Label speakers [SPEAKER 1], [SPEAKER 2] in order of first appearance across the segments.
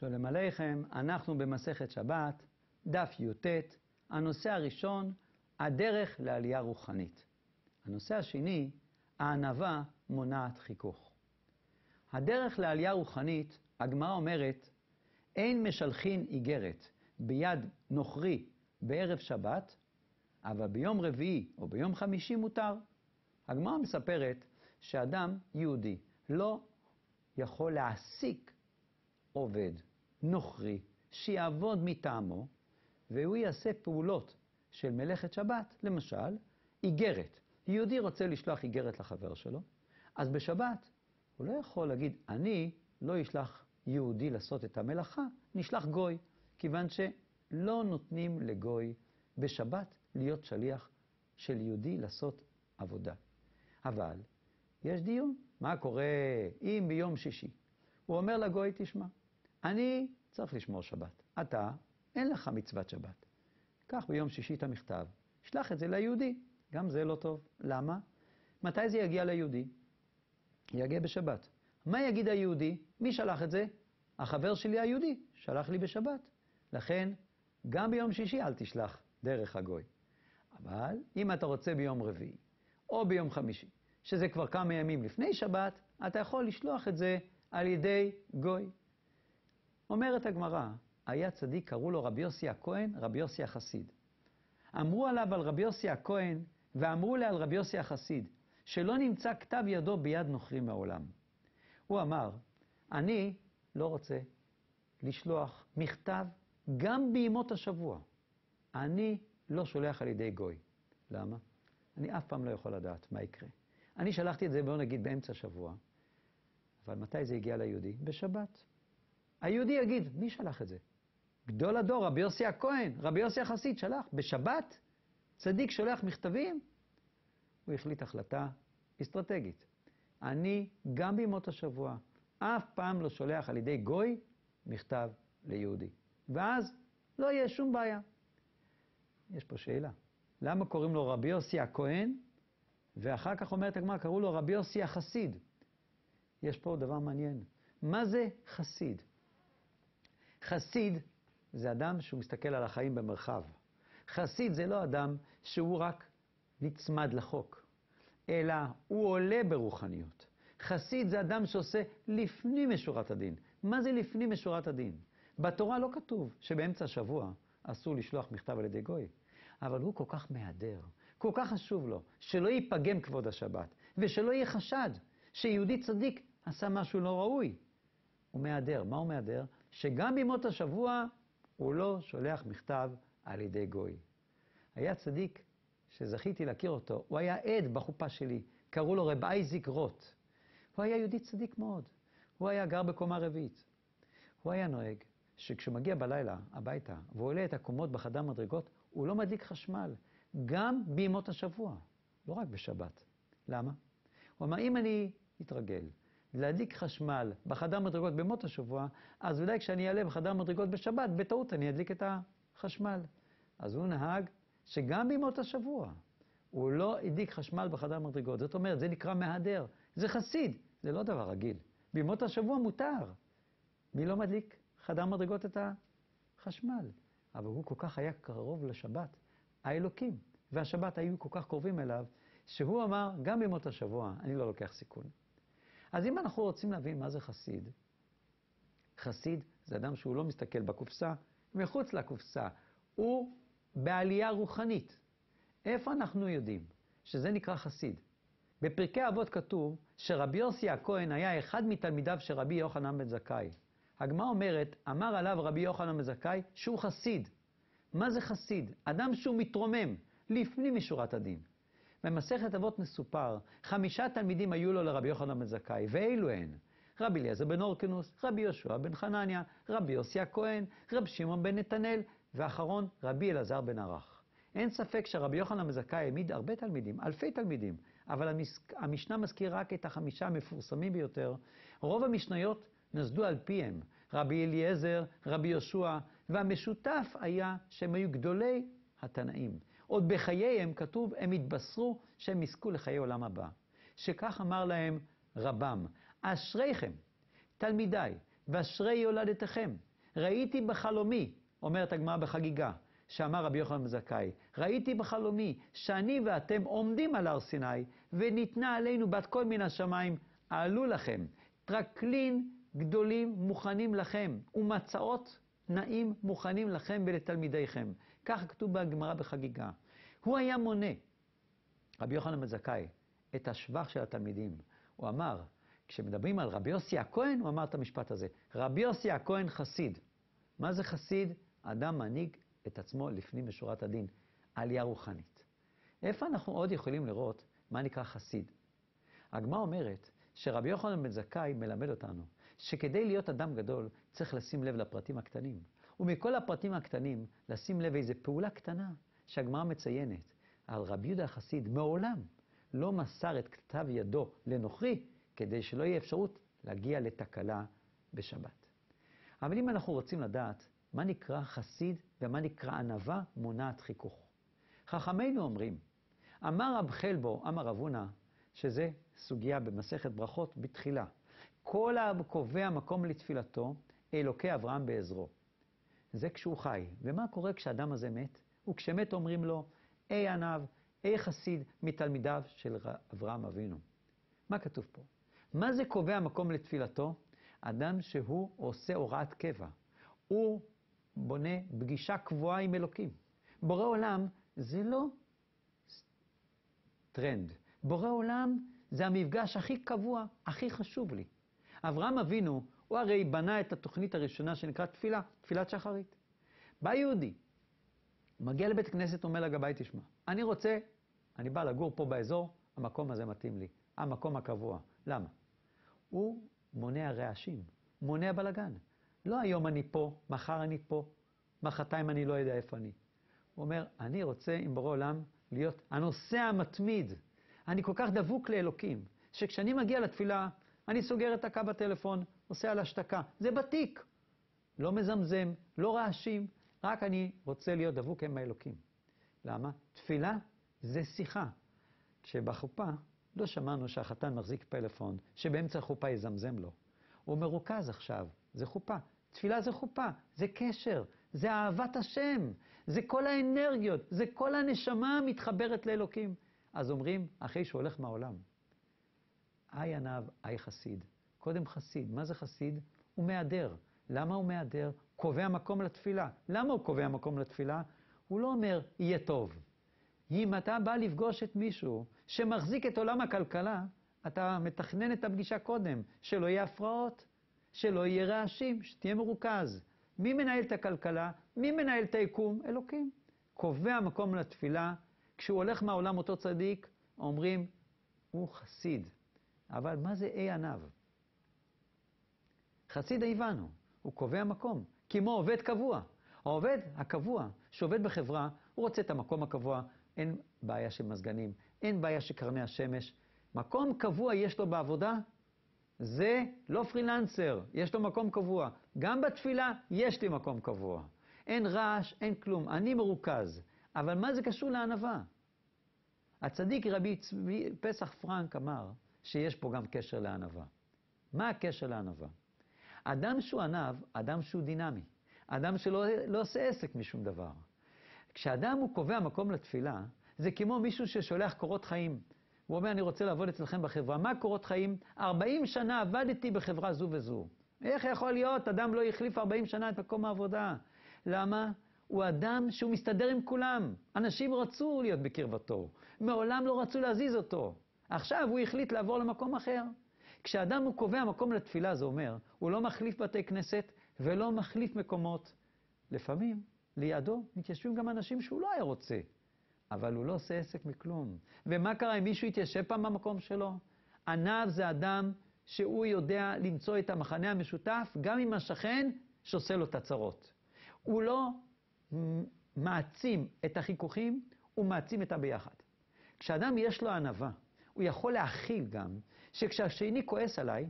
[SPEAKER 1] שלום עליכם, אנחנו במסכת שבת, דף י"ט, הנושא הראשון, הדרך לעלייה רוחנית. הנושא השני, הענווה מונעת חיכוך. הדרך לעלייה רוחנית, הגמרא אומרת, אין משלחין איגרת ביד נוכרי בערב שבת, אבל ביום רביעי או ביום חמישי מותר. הגמרא מספרת שאדם יהודי לא יכול להעסיק עובד נוכרי שיעבוד מטעמו, והוא יעשה פעולות של מלאכת שבת, למשל, איגרת. יהודי רוצה לשלוח איגרת לחבר שלו, אז בשבת הוא לא יכול להגיד, אני לא אשלח יהודי לעשות את המלאכה, נשלח גוי, כיוון שלא נותנים לגוי בשבת להיות שליח של יהודי לעשות עבודה. אבל יש דיון, מה קורה אם ביום שישי הוא אומר לגוי, תשמע, אני צריך לשמור שבת. אתה, אין לך מצוות שבת. קח ביום שישי את המכתב, שלח את זה ליהודי. גם זה לא טוב. למה? מתי זה יגיע ליהודי? יגיע בשבת. מה יגיד היהודי? מי שלח את זה? החבר שלי היהודי, שלח לי בשבת. לכן, גם ביום שישי אל תשלח דרך הגוי. אבל אם אתה רוצה ביום רביעי, או ביום חמישי, שזה כבר כמה ימים לפני שבת, אתה יכול לשלוח את זה על ידי גוי. אומרת הגמרא, היה צדיק, קראו לו רבי יוסי הכהן, רבי יוסי החסיד. אמרו עליו על רבי יוסי הכהן, ואמרו לה על רבי יוסי החסיד, שלא נמצא כתב ידו ביד נוכרים מעולם. הוא אמר, אני לא רוצה לשלוח מכתב גם בימות השבוע. אני לא שולח על ידי גוי. למה? אני אף פעם לא יכול לדעת מה יקרה. אני שלחתי את זה, בואו נגיד, באמצע השבוע, אבל מתי זה הגיע ליהודי? בשבת. היהודי יגיד, מי שלח את זה? גדול הדור, רבי יוסי הכהן, רבי יוסי החסיד שלח. בשבת? צדיק שולח מכתבים? הוא החליט החלטה אסטרטגית. אני, גם בימות השבוע, אף פעם לא שולח על ידי גוי מכתב ליהודי. ואז לא יהיה שום בעיה. יש פה שאלה. למה קוראים לו רבי יוסי הכהן, ואחר כך אומרת הגמרא, קראו לו רבי יוסי החסיד? יש פה דבר מעניין. מה זה חסיד? חסיד זה אדם שהוא מסתכל על החיים במרחב. חסיד זה לא אדם שהוא רק נצמד לחוק, אלא הוא עולה ברוחניות. חסיד זה אדם שעושה לפנים משורת הדין. מה זה לפנים משורת הדין? בתורה לא כתוב שבאמצע השבוע אסור לשלוח מכתב על ידי גוי, אבל הוא כל כך מהדר, כל כך חשוב לו, שלא ייפגם כבוד השבת, ושלא יהיה חשד שיהודי צדיק עשה משהו לא ראוי. הוא מהדר. מה הוא מהדר? שגם בימות השבוע הוא לא שולח מכתב על ידי גוי. היה צדיק שזכיתי להכיר אותו, הוא היה עד בחופה שלי, קראו לו רב אייזיק רוט. הוא היה יהודי צדיק מאוד. הוא היה גר בקומה רביעית. הוא היה נוהג שכשהוא מגיע בלילה הביתה והוא עולה את הקומות בחדר מדרגות, הוא לא מדליק חשמל, גם בימות השבוע, לא רק בשבת. למה? הוא אמר, אם אני אתרגל להדליק חשמל בחדר מדרגות במות השבוע, אז אולי כשאני אעלה בחדר מדרגות בשבת, בטעות אני אדליק את החשמל. אז הוא נהג שגם בימות השבוע הוא לא הדליק חשמל בחדר מדרגות. זאת אומרת, זה נקרא מהדר. זה חסיד, זה לא דבר רגיל. בימות השבוע מותר. מי לא מדליק חדר מדרגות את החשמל? אבל הוא כל כך היה קרוב לשבת, האלוקים והשבת היו כל כך קרובים אליו, שהוא אמר, גם בימות השבוע אני לא לוקח סיכון. אז אם אנחנו רוצים להבין מה זה חסיד, חסיד זה אדם שהוא לא מסתכל בקופסה, מחוץ לקופסה, הוא בעלייה רוחנית. איפה אנחנו יודעים שזה נקרא חסיד? בפרקי אבות כתוב שרבי יוסי הכהן היה אחד מתלמידיו של רבי יוחנן בן זכאי. הגמרא אומרת, אמר עליו רבי יוחנן בן זכאי שהוא חסיד. מה זה חסיד? אדם שהוא מתרומם לפנים משורת הדין. במסכת אבות מסופר, חמישה תלמידים היו לו לרבי יוחנן בן זכאי, ואלו הן רבי אליעזר בן אורקנוס, רבי יהושע בן חנניה, רבי יוסי הכהן, רבי שמעון בן נתנאל, ואחרון, רבי אלעזר בן ערך. אין ספק שרבי יוחנן בן זכאי העמיד הרבה תלמידים, אלפי תלמידים, אבל המשנה מזכיר רק את החמישה המפורסמים ביותר. רוב המשניות נוסדו על פיהם, רבי אליעזר, רבי יהושע, והמשותף היה שהם היו גדולי התנאים. עוד בחייהם כתוב, הם התבשרו שהם יזכו לחיי עולם הבא. שכך אמר להם רבם, אשריכם, תלמידיי, ואשרי יולדתכם, ראיתי בחלומי, אומרת הגמרא בחגיגה, שאמר רבי יוחנן זכאי, ראיתי בחלומי שאני ואתם עומדים על הר סיני, וניתנה עלינו בת קול מן השמיים, עלו לכם, טרקלין גדולים מוכנים לכם, ומצעות נעים מוכנים לכם ולתלמידיכם. ככה כתוב בגמרא בחגיגה. הוא היה מונה, רבי יוחנן בן זכאי, את השבח של התלמידים. הוא אמר, כשמדברים על רבי יוסי הכהן, הוא אמר את המשפט הזה. רבי יוסי הכהן חסיד. מה זה חסיד? אדם מנהיג את עצמו לפנים משורת הדין. עלייה רוחנית. איפה אנחנו עוד יכולים לראות מה נקרא חסיד? הגמרא אומרת שרבי יוחנן בן זכאי מלמד אותנו שכדי להיות אדם גדול צריך לשים לב לפרטים הקטנים. ומכל הפרטים הקטנים, לשים לב איזו פעולה קטנה שהגמרא מציינת על רבי יהודה החסיד מעולם לא מסר את כתב ידו לנוכרי כדי שלא יהיה אפשרות להגיע לתקלה בשבת. אבל אם אנחנו רוצים לדעת מה נקרא חסיד ומה נקרא ענווה מונעת חיכוך. חכמינו אומרים, אמר רב חלבו, אמר רב הונא, שזה סוגיה במסכת ברכות בתחילה. כל הקובע מקום לתפילתו, אלוקי אברהם בעזרו. זה כשהוא חי. ומה קורה כשאדם הזה מת? וכשמת אומרים לו, אי ענב, אי חסיד מתלמידיו של אברהם אבינו. מה כתוב פה? מה זה קובע מקום לתפילתו? אדם שהוא עושה הוראת קבע. הוא בונה פגישה קבועה עם אלוקים. בורא עולם זה לא טרנד. בורא עולם זה המפגש הכי קבוע, הכי חשוב לי. אברהם אבינו, הוא הרי בנה את התוכנית הראשונה שנקרא תפילה, תפילת שחרית. בא יהודי, מגיע לבית כנסת, אומר לגבאי, תשמע, אני רוצה, אני בא לגור פה באזור, המקום הזה מתאים לי, המקום הקבוע. למה? הוא מונע רעשים, מונע בלגן. לא היום אני פה, מחר אני פה, מחרתיים אני לא יודע איפה אני. הוא אומר, אני רוצה עם בורא עולם להיות הנוסע המתמיד. אני כל כך דבוק לאלוקים, שכשאני מגיע לתפילה, אני סוגר את הקו בטלפון, עושה על השתקה. זה בתיק. לא מזמזם, לא רעשים, רק אני רוצה להיות דבוק עם האלוקים. למה? תפילה זה שיחה. כשבחופה לא שמענו שהחתן מחזיק פלאפון, שבאמצע החופה יזמזם לו. הוא מרוכז עכשיו, זה חופה. תפילה זה חופה, זה קשר, זה אהבת השם, זה כל האנרגיות, זה כל הנשמה מתחברת לאלוקים. אז אומרים, אחרי שהוא הולך מהעולם, אי ענב, אי חסיד. קודם חסיד. מה זה חסיד? הוא מהדר. למה הוא מהדר? קובע מקום לתפילה. למה הוא קובע מקום לתפילה? הוא לא אומר, יהיה טוב. אם אתה בא לפגוש את מישהו שמחזיק את עולם הכלכלה, אתה מתכנן את הפגישה קודם, שלא יהיה הפרעות, שלא יהיה רעשים, שתהיה מרוכז. מי מנהל את הכלכלה? מי מנהל את היקום? אלוקים. קובע מקום לתפילה. כשהוא הולך מהעולם אותו צדיק, אומרים, הוא חסיד. אבל מה זה אי עניו? חסיד הבנו, הוא קובע מקום, כמו עובד קבוע. העובד הקבוע שעובד בחברה, הוא רוצה את המקום הקבוע, אין בעיה של מזגנים, אין בעיה של קרני השמש. מקום קבוע יש לו בעבודה, זה לא פרילנסר, יש לו מקום קבוע. גם בתפילה יש לי מקום קבוע. אין רעש, אין כלום, אני מרוכז. אבל מה זה קשור לענווה? הצדיק רבי צבי פסח פרנק אמר שיש פה גם קשר לענווה. מה הקשר לענווה? אדם שהוא ענב, אדם שהוא דינמי. אדם שלא לא עושה עסק משום דבר. כשאדם הוא קובע מקום לתפילה, זה כמו מישהו ששולח קורות חיים. הוא אומר, אני רוצה לעבוד אצלכם בחברה. מה קורות חיים? 40 שנה עבדתי בחברה זו וזו. איך יכול להיות? אדם לא החליף 40 שנה את מקום העבודה. למה? הוא אדם שהוא מסתדר עם כולם. אנשים רצו להיות בקרבתו. מעולם לא רצו להזיז אותו. עכשיו הוא החליט לעבור למקום אחר. כשאדם הוא קובע מקום לתפילה, זה אומר, הוא לא מחליף בתי כנסת ולא מחליף מקומות. לפעמים לידו מתיישבים גם אנשים שהוא לא היה רוצה, אבל הוא לא עושה עסק מכלום. ומה קרה אם מישהו התיישב פעם במקום שלו? עניו זה אדם שהוא יודע למצוא את המחנה המשותף גם עם השכן שעושה לו את הצרות. הוא לא מעצים את החיכוכים, הוא מעצים את הביחד. כשאדם יש לו ענווה, הוא יכול להכיל גם שכשהשני כועס עליי,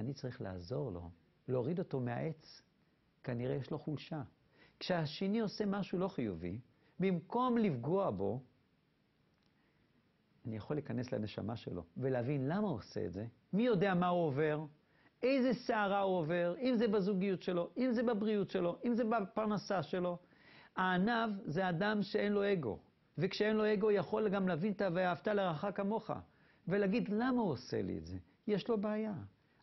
[SPEAKER 1] אני צריך לעזור לו, להוריד אותו מהעץ. כנראה יש לו חולשה. כשהשני עושה משהו לא חיובי, במקום לפגוע בו, אני יכול להיכנס לנשמה שלו ולהבין למה הוא עושה את זה, מי יודע מה הוא עובר, איזה סערה הוא עובר, אם זה בזוגיות שלו, אם זה בבריאות שלו, אם זה בפרנסה שלו. הענב זה אדם שאין לו אגו, וכשאין לו אגו יכול גם להבין את ה"ואהבת לרעך כמוך", ולהגיד למה הוא עושה לי את זה, יש לו בעיה.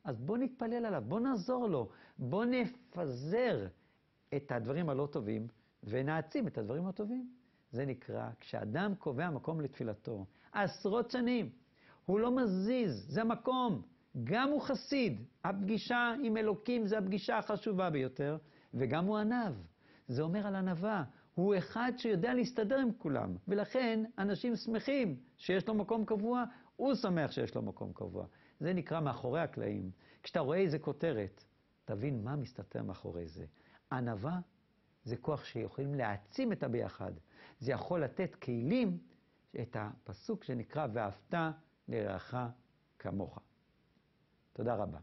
[SPEAKER 1] אז בוא נתפלל עליו, בוא נעזור לו, בוא נפזר את הדברים הלא טובים ונעצים את הדברים הטובים. זה נקרא, כשאדם קובע מקום לתפילתו, עשרות שנים, הוא לא מזיז, זה המקום. גם הוא חסיד, הפגישה עם אלוקים זה הפגישה החשובה ביותר, וגם הוא ענב. זה אומר על ענווה, הוא אחד שיודע להסתדר עם כולם, ולכן אנשים שמחים שיש לו מקום קבוע, הוא שמח שיש לו מקום קבוע. זה נקרא מאחורי הקלעים. כשאתה רואה איזה כותרת, תבין מה מסתתר מאחורי זה. ענווה זה כוח שיכולים להעצים את הביחד. זה יכול לתת כלים, את הפסוק שנקרא ואהבת לרעך כמוך. תודה רבה.